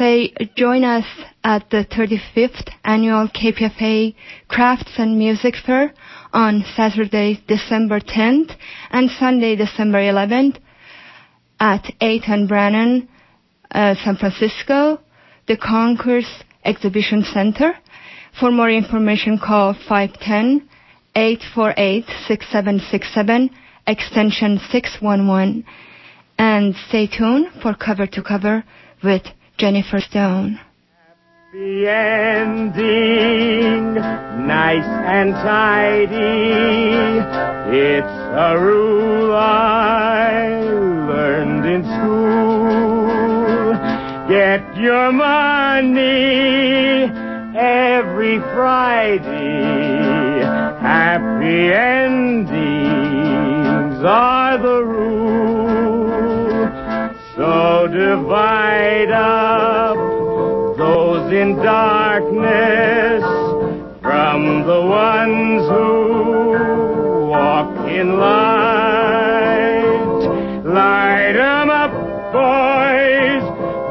say join us at the 35th annual KPFA Crafts and Music Fair on Saturday, December 10th and Sunday, December 11th at 8 and Brannan, uh, San Francisco, the Concourse Exhibition Center. For more information, call 510-848-6767, extension 611, and stay tuned for Cover to Cover with Jennifer Stone. Happy ending, nice and tidy. It's a rule I learned in school. Get your money every Friday. Happy endings are the rule. Divide up those in darkness from the ones who walk in light. Light 'em up, boys.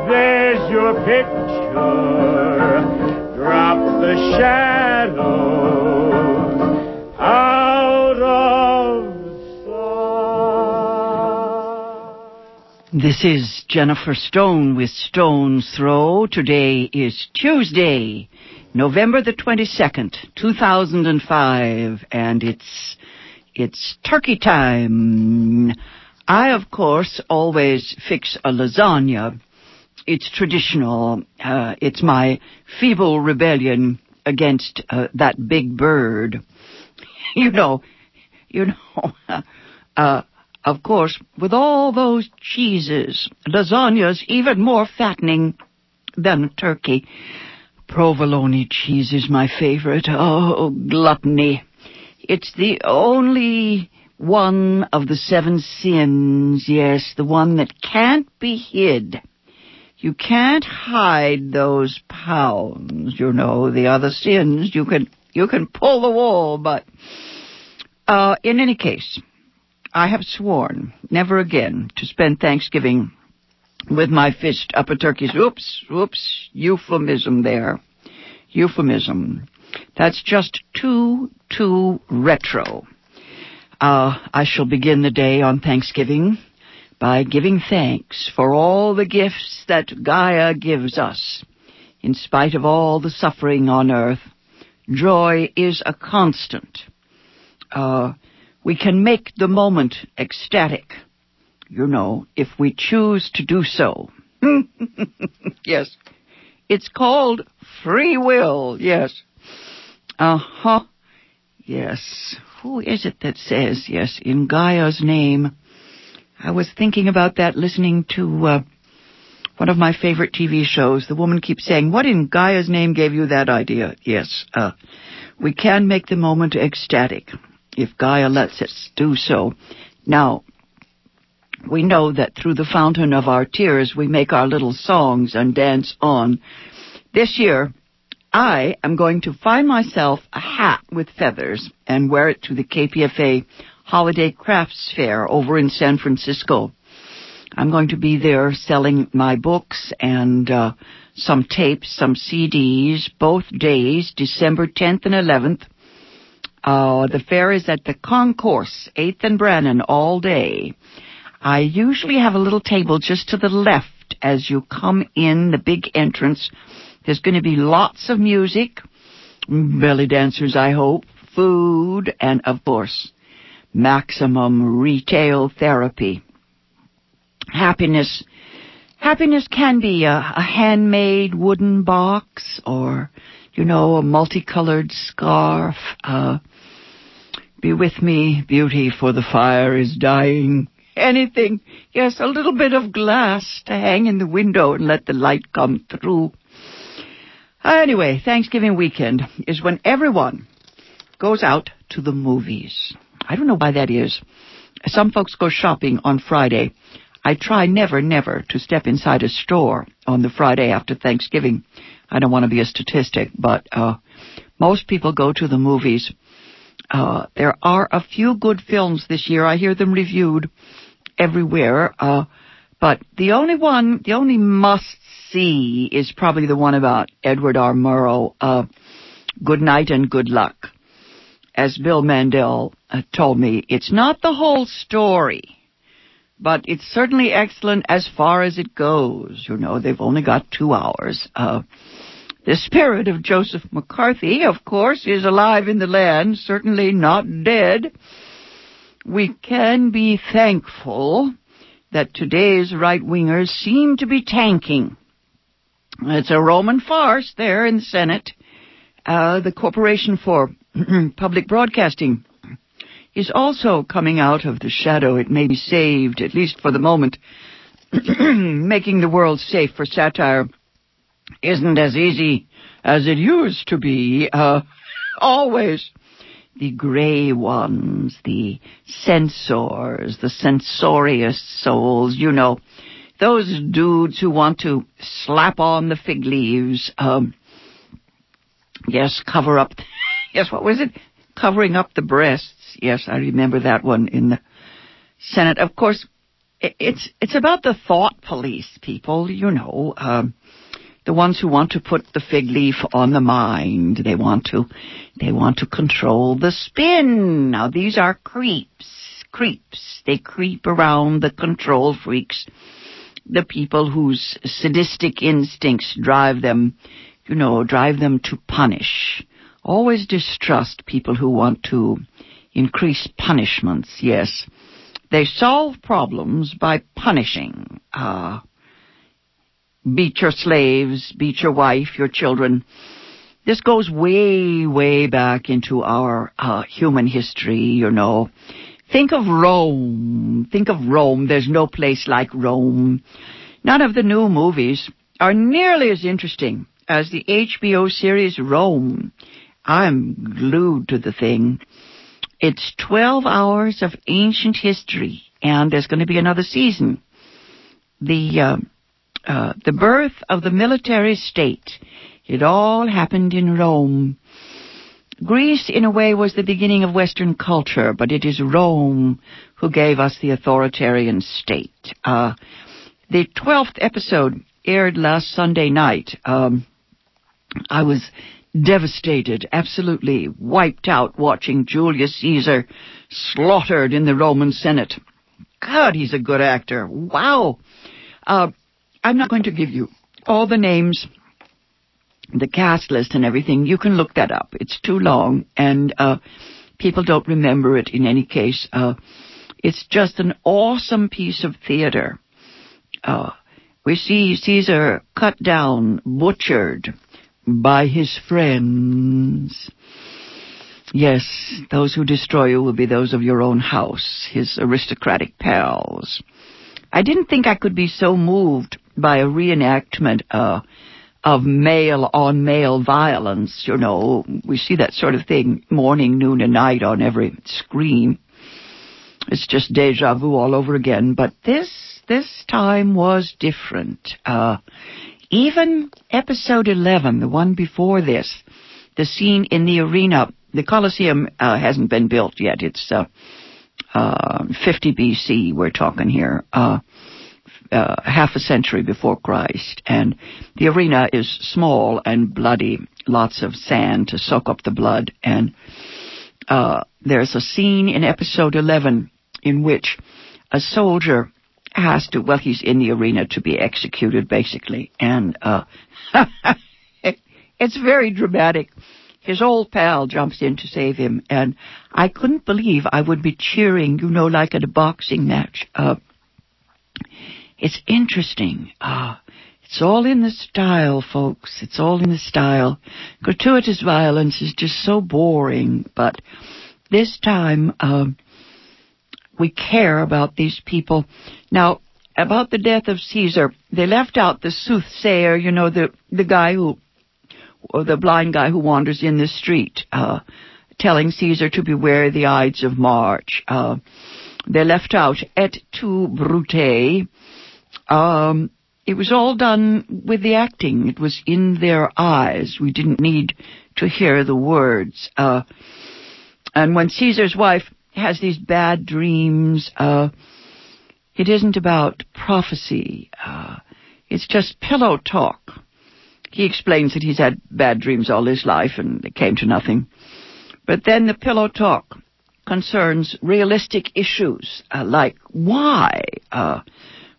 There's your picture. Drop the shadows This is Jennifer Stone with Stone's Throw. Today is Tuesday, November the 22nd, 2005, and it's, it's turkey time. I, of course, always fix a lasagna. It's traditional. Uh, it's my feeble rebellion against uh, that big bird. You know, you know, uh, of course, with all those cheeses, lasagna's even more fattening than turkey. Provolone cheese is my favorite. Oh, gluttony. It's the only one of the seven sins, yes, the one that can't be hid. You can't hide those pounds, you know, the other sins. You can, you can pull the wool, but, uh, in any case, I have sworn never again to spend Thanksgiving with my fist up a turkey's. Oops, oops, euphemism there. Euphemism. That's just too, too retro. Uh, I shall begin the day on Thanksgiving by giving thanks for all the gifts that Gaia gives us. In spite of all the suffering on earth, joy is a constant. Uh, we can make the moment ecstatic, you know, if we choose to do so. yes. It's called free will, yes. Uh-huh. Yes. Who is it that says, yes, in Gaia's name? I was thinking about that listening to uh, one of my favorite TV shows. The woman keeps saying, what in Gaia's name gave you that idea? Yes. Uh, we can make the moment ecstatic if Gaia lets us do so. Now, we know that through the fountain of our tears we make our little songs and dance on. This year, I am going to find myself a hat with feathers and wear it to the KPFA Holiday Crafts Fair over in San Francisco. I'm going to be there selling my books and uh, some tapes, some CDs, both days, December 10th and 11th. Uh, the fair is at the Concourse, 8th and Brannan, all day. I usually have a little table just to the left as you come in the big entrance. There's going to be lots of music, belly dancers, I hope, food, and of course, maximum retail therapy. Happiness. Happiness can be a, a handmade wooden box or, you know, a multicolored scarf. Uh, be with me, beauty, for the fire is dying. Anything. Yes, a little bit of glass to hang in the window and let the light come through. Anyway, Thanksgiving weekend is when everyone goes out to the movies. I don't know why that is. Some folks go shopping on Friday. I try never, never to step inside a store on the Friday after Thanksgiving. I don't want to be a statistic, but uh, most people go to the movies. Uh, there are a few good films this year. I hear them reviewed everywhere. Uh, but the only one, the only must see is probably the one about Edward R. Murrow. Uh, good night and good luck. As Bill Mandel uh, told me, it's not the whole story, but it's certainly excellent as far as it goes. You know, they've only got two hours. The spirit of Joseph McCarthy, of course, is alive in the land, certainly not dead. We can be thankful that today's right wingers seem to be tanking. It's a Roman farce there in the Senate. Uh, the Corporation for Public Broadcasting is also coming out of the shadow. It may be saved, at least for the moment. Making the world safe for satire isn't as easy as it used to be. Uh, always the gray ones, the censors, the censorious souls, you know, those dudes who want to slap on the fig leaves, um, yes, cover up, yes, what was it? Covering up the breasts. Yes, I remember that one in the Senate. Of course, it's, it's about the thought police, people, you know, um, the ones who want to put the fig leaf on the mind. They want to, they want to control the spin. Now these are creeps, creeps. They creep around the control freaks, the people whose sadistic instincts drive them, you know, drive them to punish. Always distrust people who want to increase punishments, yes. They solve problems by punishing. Uh, beat your slaves, beat your wife, your children. This goes way, way back into our uh, human history, you know. Think of Rome. Think of Rome. There's no place like Rome. None of the new movies are nearly as interesting as the HBO series Rome. I'm glued to the thing. It's 12 hours of ancient history, and there's going to be another season. The uh, uh, the birth of the military state. It all happened in Rome. Greece, in a way, was the beginning of Western culture, but it is Rome who gave us the authoritarian state. Uh, the twelfth episode aired last Sunday night. Um, I was devastated, absolutely wiped out watching Julius Caesar slaughtered in the Roman Senate. God, he's a good actor. Wow. Uh, I'm not going to give you all the names, the cast list and everything. You can look that up. It's too long and, uh, people don't remember it in any case. Uh, it's just an awesome piece of theater. Uh, we see Caesar cut down, butchered by his friends. Yes, those who destroy you will be those of your own house, his aristocratic pals. I didn't think I could be so moved by a reenactment uh, of male on male violence. You know, we see that sort of thing morning, noon, and night on every screen. It's just deja vu all over again. But this this time was different. Uh, even episode 11, the one before this, the scene in the arena, the Colosseum uh, hasn't been built yet. It's uh, uh, 50 BC, we're talking here. Uh, uh, half a century before Christ, and the arena is small and bloody, lots of sand to soak up the blood, and uh, there's a scene in episode 11 in which a soldier has to, well, he's in the arena to be executed, basically, and uh, it's very dramatic. His old pal jumps in to save him, and I couldn't believe I would be cheering, you know, like at a boxing match. Uh, it's interesting. Ah, it's all in the style, folks. It's all in the style. Gratuitous violence is just so boring, but this time, um, we care about these people. Now, about the death of Caesar, they left out the soothsayer, you know, the, the guy who, or the blind guy who wanders in the street, uh, telling Caesar to beware the Ides of March. Uh, they left out et tu brute, um, it was all done with the acting. It was in their eyes. We didn't need to hear the words. Uh, and when Caesar's wife has these bad dreams, uh, it isn't about prophecy. Uh, It's just pillow talk. He explains that he's had bad dreams all his life and it came to nothing. But then the pillow talk concerns realistic issues, uh, like why? Uh,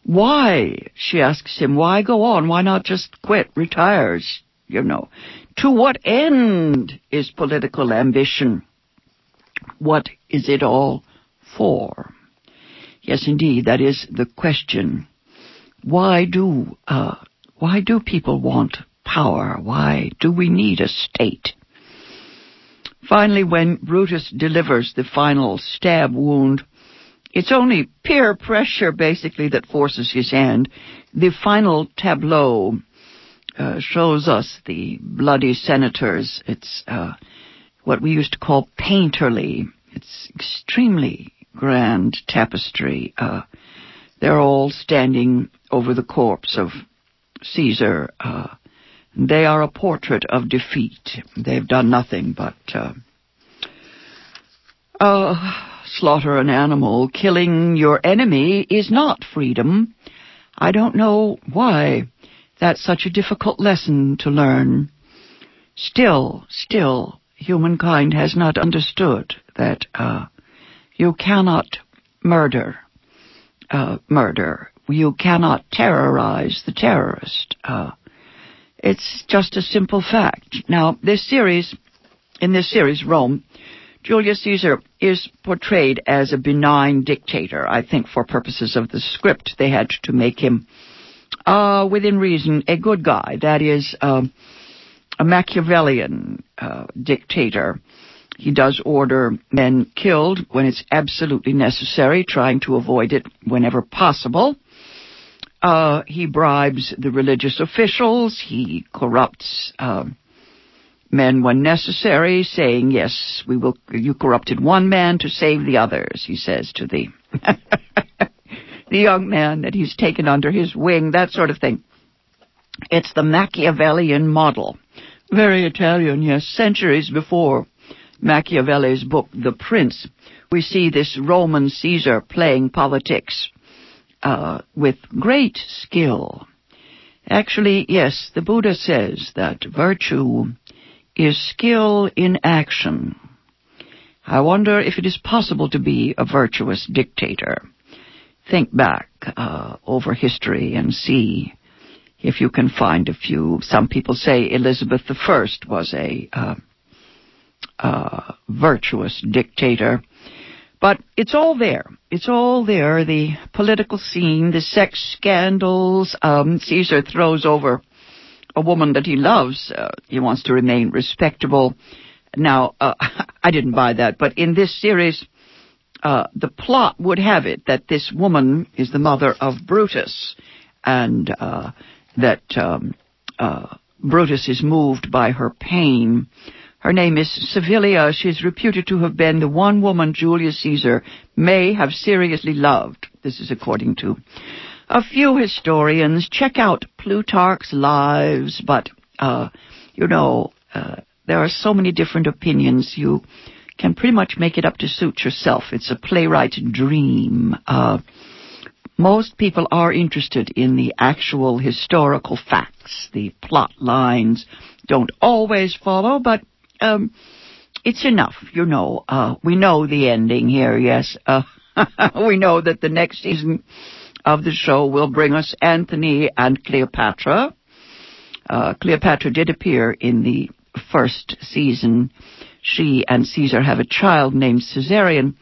why? She asks him, why go on? Why not just quit, retires? You know. To what end is political ambition? What is it all for? Yes, indeed, that is the question. Why do, uh, why do people want power? Why do we need a state? Finally, when Brutus delivers the final stab wound, it's only peer pressure, basically, that forces his hand. The final tableau uh, shows us the bloody senators. It's uh, what we used to call painterly. It's extremely grand tapestry. Uh, they're all standing over the corpse of Caesar. Uh, they are a portrait of defeat. They've done nothing but uh, uh, slaughter an animal. Killing your enemy is not freedom. I don't know why that's such a difficult lesson to learn. Still, still, humankind has not understood that uh, you cannot murder uh, murder. You cannot terrorize the terrorist. Uh, it's just a simple fact. Now, this series, in this series, Rome, Julius Caesar is portrayed as a benign dictator. I think for purposes of the script, they had to make him, uh, within reason, a good guy. That is, uh, a Machiavellian uh, dictator. He does order men killed when it's absolutely necessary, trying to avoid it whenever possible. Uh, he bribes the religious officials. He corrupts uh, men when necessary, saying, "Yes, we will." You corrupted one man to save the others," he says to the the young man that he's taken under his wing. That sort of thing. It's the Machiavellian model. Very Italian, yes, centuries before Machiavelli's book, The Prince, we see this Roman Caesar playing politics uh, with great skill. Actually, yes, the Buddha says that virtue is skill in action. I wonder if it is possible to be a virtuous dictator. Think back uh, over history and see if you can find a few. Some people say Elizabeth I was a uh, uh, virtuous dictator. But it's all there. It's all there. The political scene, the sex scandals. Um, Caesar throws over a woman that he loves. Uh, he wants to remain respectable. Now, uh, I didn't buy that, but in this series, uh, the plot would have it that this woman is the mother of Brutus, and uh, that um, uh, Brutus is moved by her pain. Her name is Servilia. She is reputed to have been the one woman Julius Caesar may have seriously loved. This is according to a few historians. Check out Plutarch's Lives, but, uh, you know, uh, there are so many different opinions. You can pretty much make it up to suit yourself. It's a playwright's dream. Uh, most people are interested in the actual historical facts. The plot lines don't always follow, but um, it's enough, you know. Uh, we know the ending here, yes. Uh, we know that the next season of the show will bring us Antony and Cleopatra. Uh, Cleopatra did appear in the first season. She and Caesar have a child named Caesarion,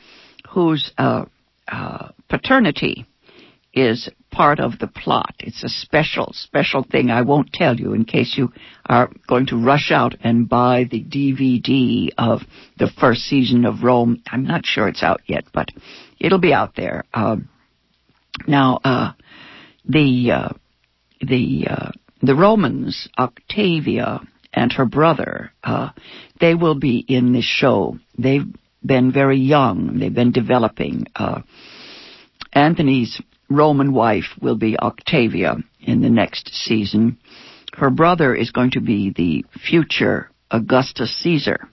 whose uh, uh, paternity is part of the plot. It's a special, special thing I won't tell you in case you are going to rush out and buy the DVD of the first season of Rome. I'm not sure it's out yet, but it'll be out there. Um, now, uh, the uh, the uh, the Romans, Octavia and her brother, uh, they will be in this show. They've been very young. They've been developing. Uh, Antony's Roman wife will be Octavia in the next season. Her brother is going to be the future Augustus Caesar.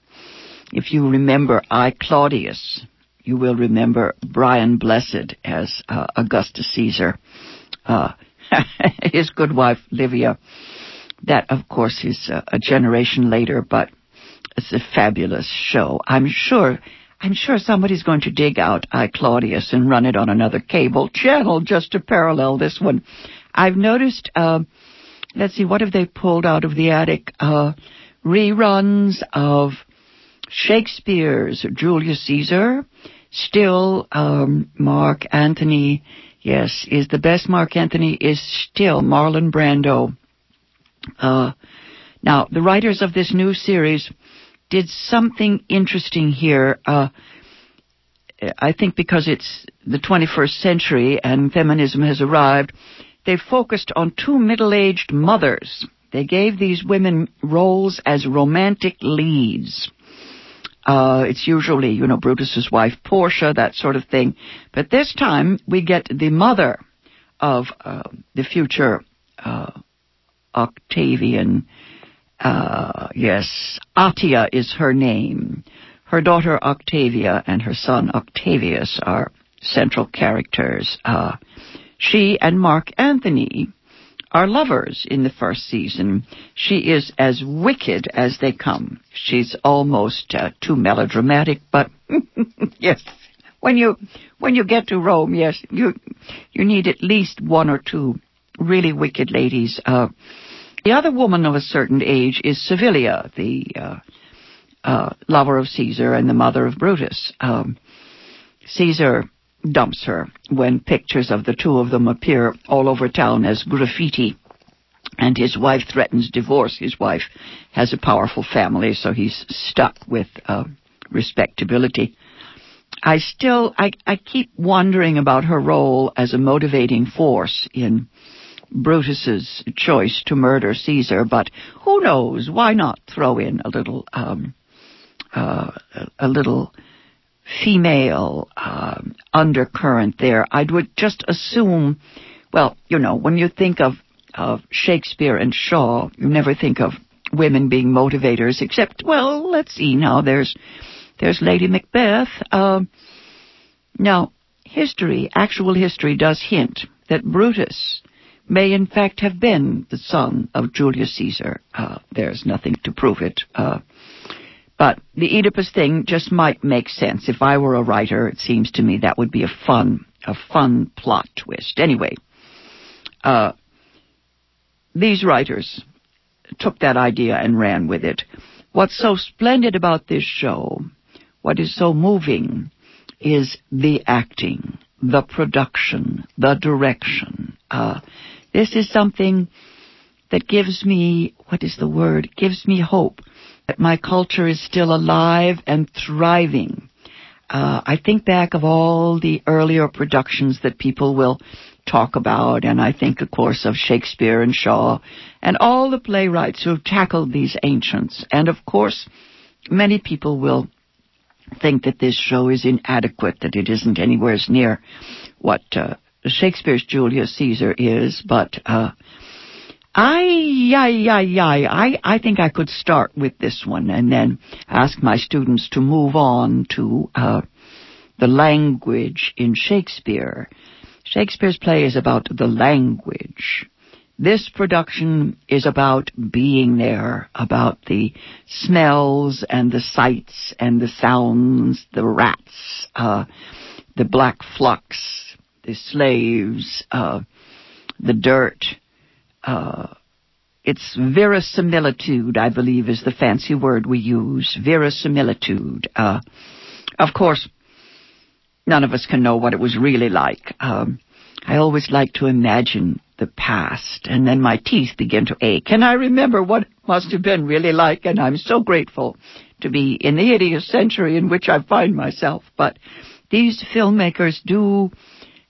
If you remember I Claudius, you will remember Brian Blessed as uh, Augustus Caesar. Uh, his good wife, Livia. That, of course, is a, a generation later, but it's a fabulous show. I'm sure I'm sure somebody's going to dig out I Claudius and run it on another cable channel just to parallel this one. I've noticed, uh, let's see, what have they pulled out of the attic? Uh, reruns of Shakespeare's Julius Caesar. Still, um, Mark Antony, yes, is the best Mark Antony is still Marlon Brando. Uh, now, the writers of this new series did something interesting here. Uh, I think because it's the 21st century and feminism has arrived, they focused on two middle-aged mothers. They gave these women roles as romantic leads. Uh, it's usually, you know, Brutus's wife Portia, that sort of thing. But this time we get the mother of uh, the future uh, Octavian uh, yes, Atia is her name. Her daughter Octavia and her son Octavius are central characters. Uh, she and Mark Antony are lovers in the first season. She is as wicked as they come. She's almost uh, too melodramatic, but yes, when you when you get to Rome, yes, you you need at least one or two really wicked ladies. Uh, the other woman of a certain age is Servilia, the uh, uh, lover of Caesar and the mother of Brutus. Um, Caesar dumps her when pictures of the two of them appear all over town as graffiti. And his wife threatens divorce. His wife has a powerful family, so he's stuck with uh, respectability. I still, I, I keep wondering about her role as a motivating force in Brutus's choice to murder Caesar, but who knows? Why not throw in a little, um, uh, a little female um, undercurrent there? I would just assume, well, you know, when you think of of Shakespeare and Shaw, you never think of women being motivators, except, well, let's see now. There's there's Lady Macbeth. Uh, now, history, actual history, does hint that Brutus may in fact have been the son of Julius Caesar. Uh, there's nothing to prove it. Uh, but the Oedipus thing just might make sense. If I were a writer, it seems to me that would be a fun, a fun plot twist. Anyway, uh, these writers took that idea and ran with it. What's so splendid about this show, what is so moving, is the acting, the production, the direction. Uh, this is something that gives me, what is the word? Gives me hope that my culture is still alive and thriving. Uh, I think back of all the earlier productions that people will talk about, and I think, of course, of Shakespeare and Shaw, and all the playwrights who have tackled these ancients. And of course, many people will think that this show is inadequate, that it isn't anywhere near what uh, Shakespeare's Julius Caesar is, but uh, I, I, I, I, I think I could start with this one and then ask my students to move on to uh, the language in Shakespeare. Shakespeare's play is about the language. This production is about being there, about the smells and the sights and the sounds, the rats, uh, the black flux, the slaves, uh, the dirt. Uh, it's verisimilitude, I believe, is the fancy word we use. Verisimilitude. Uh, of course, none of us can know what it was really like. Um, I always like to imagine the past, and then my teeth begin to ache, and I remember what it must have been really like, and I'm so grateful to be in the hideous century in which I find myself. But these filmmakers do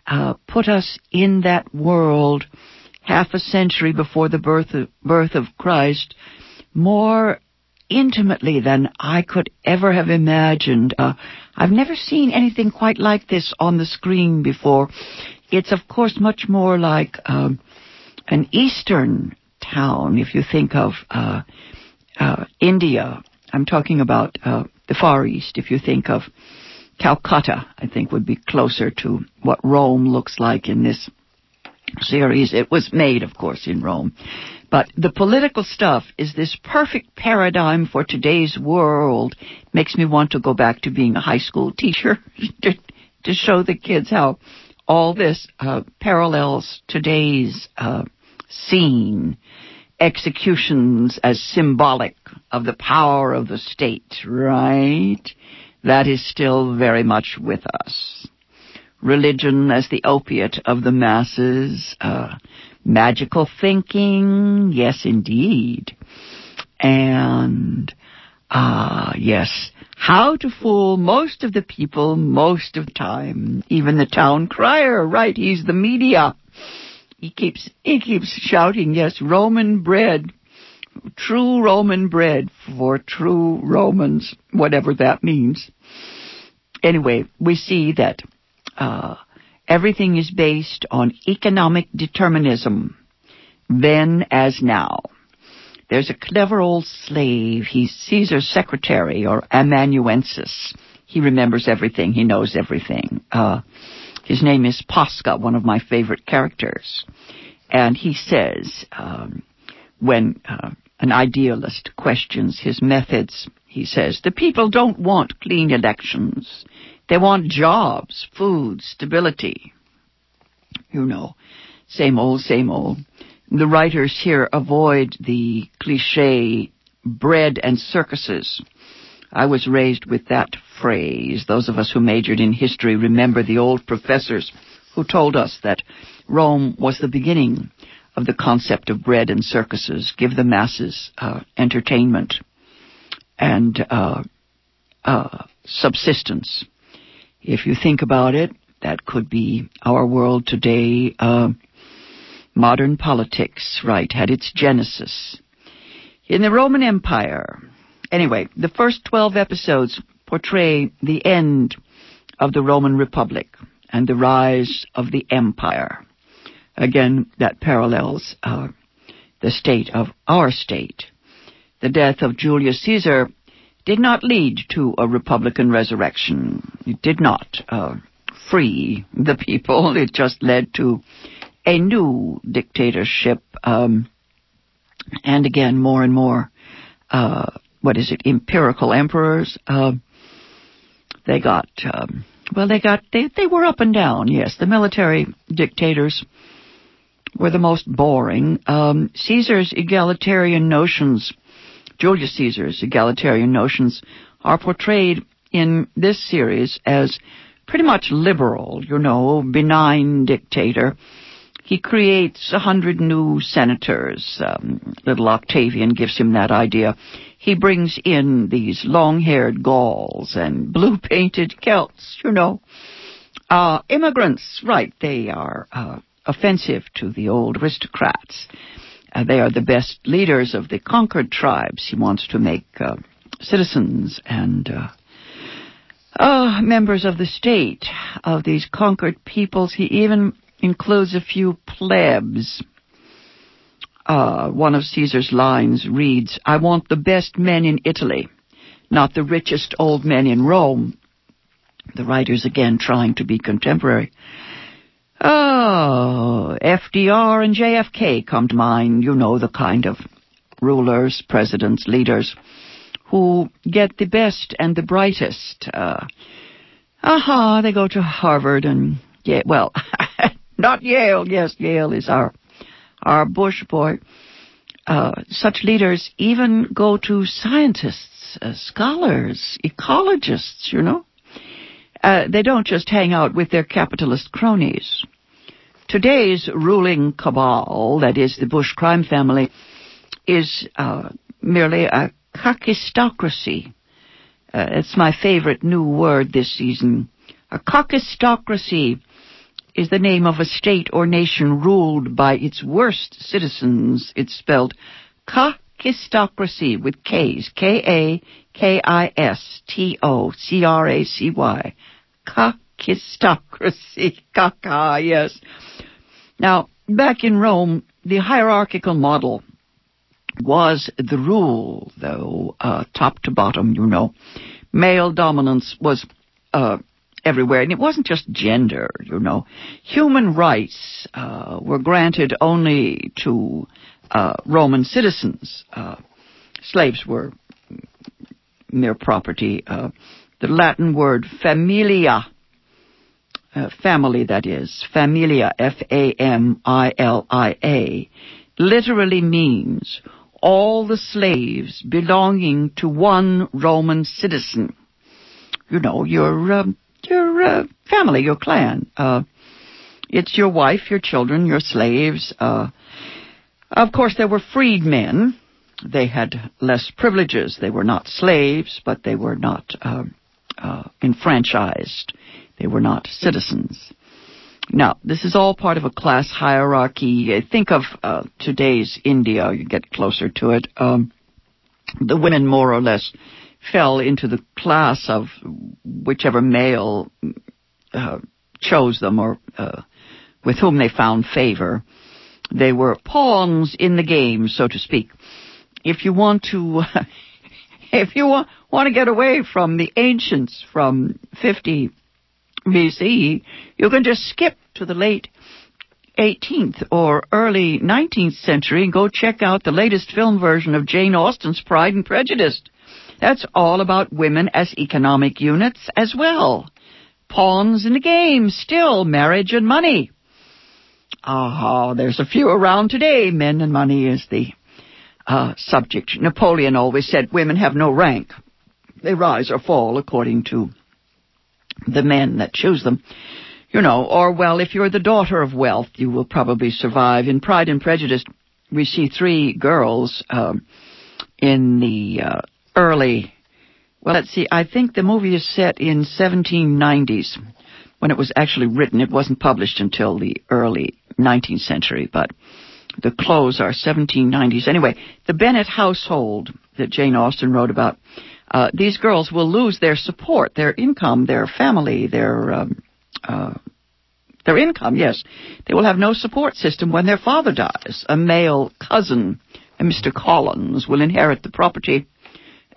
uh, put us in that world half a century before the birth of, birth of Christ more intimately than I could ever have imagined. Uh, I've never seen anything quite like this on the screen before. It's of course much more like um, an Eastern town if you think of uh, uh, India. I'm talking about uh, the Far East. If you think of Calcutta, I think, would be closer to what Rome looks like in this series. It was made, of course, in Rome. But the political stuff is this perfect paradigm for today's world. Makes me want to go back to being a high school teacher to, to show the kids how all this uh, parallels today's uh, scene. Executions as symbolic of the power of the state, right? That is still very much with us religion as the opiate of the masses, uh, magical thinking, yes, indeed, and ah, yes, how to fool most of the people most of the time, even the town crier, right? He's the media. He keeps he keeps shouting, yes, Roman bread. True Roman bread for true Romans, whatever that means. Anyway, we see that uh, everything is based on economic determinism, then as now. There's a clever old slave. He's Caesar's secretary, or amanuensis. He remembers everything. He knows everything. Uh, his name is Posca, one of my favorite characters. And he says, um, when uh, an idealist questions his methods, he says, the people don't want clean elections. They want jobs, food, stability. You know, same old, same old. The writers here avoid the cliche bread and circuses. I was raised with that phrase. Those of us who majored in history remember the old professors who told us that Rome was the beginning of the concept of bread and circuses, give the masses uh, entertainment and uh, uh, subsistence. If you think about it, that could be our world today. Uh, modern politics, right, had its genesis in the Roman Empire. Anyway, the first 12 episodes portray the end of the Roman Republic and the rise of the empire. Again, that parallels uh, the state of our state. The death of Julius Caesar did not lead to a Republican resurrection. It did not uh, free the people. It just led to a new dictatorship. Um, and again, more and more, uh, what is it, empirical emperors. Uh, they got, um, well, they got, they, they were up and down, yes. The military dictators were the most boring. Um, Caesar's egalitarian notions Julius Caesar's egalitarian notions are portrayed in this series as pretty much liberal, you know, benign dictator. He creates a hundred new senators. Um, little Octavian gives him that idea. He brings in these long-haired Gauls and blue-painted Celts, you know. Uh, immigrants, right, they are uh, offensive to the old aristocrats. Uh, they are the best leaders of the conquered tribes. He wants to make uh, citizens and uh, uh, members of the state of these conquered peoples. He even includes a few plebs. Uh, one of Caesar's lines reads, I want the best men in Italy, not the richest old men in Rome. The writer's again trying to be contemporary. Oh, FDR and JFK come to mind. You know the kind of rulers, presidents, leaders who get the best and the brightest. Uh, aha, they go to Harvard and yeah, well, not Yale. Yes, Yale is our our Bush boy. Uh, such leaders even go to scientists, uh, scholars, ecologists. You know. Uh, they don't just hang out with their capitalist cronies. Today's ruling cabal, that is the Bush crime family, is uh, merely a kakistocracy. Uh, it's my favorite new word this season. A kakistocracy is the name of a state or nation ruled by its worst citizens. It's spelled kakistocracy with K's. K-A-K-I-S-T-O-C-R-A-C-Y. Kakistocracy. Kaka, yes. Now, back in Rome, the hierarchical model was the rule, though, uh, top to bottom, you know. Male dominance was uh, everywhere. And it wasn't just gender, you know. Human rights uh, were granted only to uh, Roman citizens. Uh, slaves were mere property. The Latin word familia, uh, family that is, familia, F-A-M-I-L-I-A, literally means all the slaves belonging to one Roman citizen. You know, your, uh, your uh, family, your clan. Uh, it's your wife, your children, your slaves. Uh, of course, there were freedmen. They had less privileges. They were not slaves, but they were not uh, uh, enfranchised. They were not citizens. Now, this is all part of a class hierarchy. Think of uh, today's India. You get closer to it. Um, the women more or less fell into the class of whichever male uh, chose them or uh, with whom they found favor. They were pawns in the game, so to speak. If you want to, if you want, want to get away from the ancients from 50 BC, you can just skip to the late 18th or early 19th century and go check out the latest film version of Jane Austen's Pride and Prejudice. That's all about women as economic units as well. Pawns in the game, still marriage and money. Ah, there's a few around today. Men and money is the uh, subject. Napoleon always said women have no rank. They rise or fall according to the men that choose them. You know, or well, if you're the daughter of wealth, you will probably survive. In Pride and Prejudice, we see three girls um, in the uh, early. Well, let's see. I think the movie is set in 1790s when it was actually written. It wasn't published until the early 19th century, but the clothes are 1790s. Anyway, the Bennet household that Jane Austen wrote about, uh, these girls will lose their support, their income, their family, their um, uh, their income. Yes, they will have no support system when their father dies. A male cousin, Mr. Collins, will inherit the property.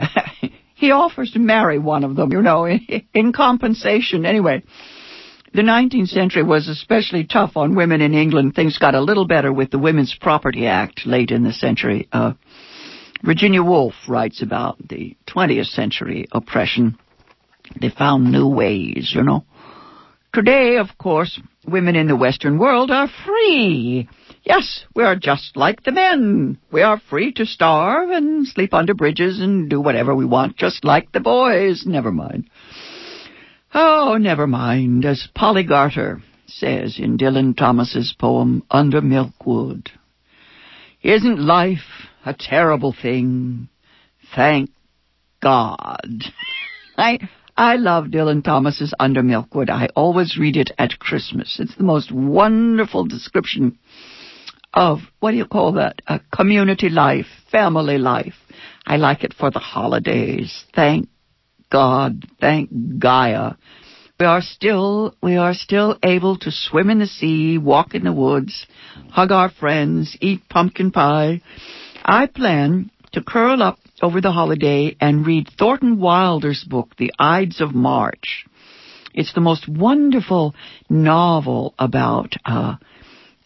he offers to marry one of them, you know, in, in compensation. Anyway, the 19th century was especially tough on women in England. Things got a little better with the Women's Property Act late in the century. Uh, Virginia Woolf writes about the 20th century oppression. They found new ways, you know. Today, of course, women in the Western world are free. Yes, we are just like the men. We are free to starve and sleep under bridges and do whatever we want, just like the boys. Never mind. Oh, never mind, as Polly Garter says in Dylan Thomas's poem Under Milkwood. Isn't life a terrible thing? Thank God. I I love Dylan Thomas's Under Milkwood. I always read it at Christmas. It's the most wonderful description of what do you call that? A community life, family life. I like it for the holidays. Thank God, thank Gaia, we are still we are still able to swim in the sea, walk in the woods, hug our friends, eat pumpkin pie. I plan to curl up over the holiday and read Thornton Wilder's book, The Ides of March. It's the most wonderful novel about uh,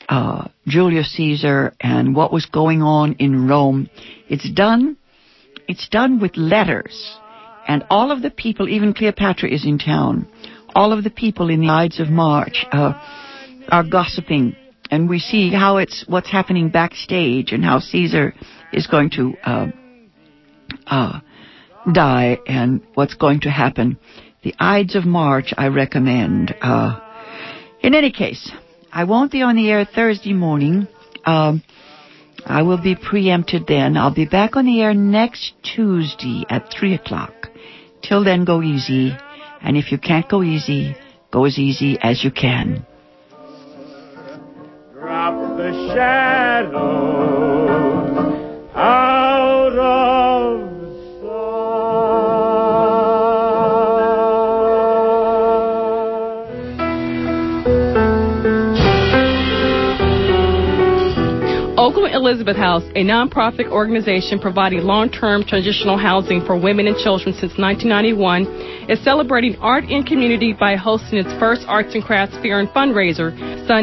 uh, Julius Caesar and what was going on in Rome. It's done. It's done with letters and all of the people, even Cleopatra is in town, all of the people in the Ides of March uh, are gossiping, and we see how it's what's happening backstage and how Caesar is going to uh, uh, die and what's going to happen. The Ides of March, I recommend. Uh, in any case, I won't be on the air Thursday morning. Um, I will be preempted then. I'll be back on the air next Tuesday at 3 o'clock. Till then, go easy. And if you can't go easy, go as easy as you can. Shadows. Oakland Elizabeth House, a nonprofit organization providing long-term transitional housing for women and children since 1991, is celebrating art and community by hosting its first arts and crafts fair and fundraiser Sunday.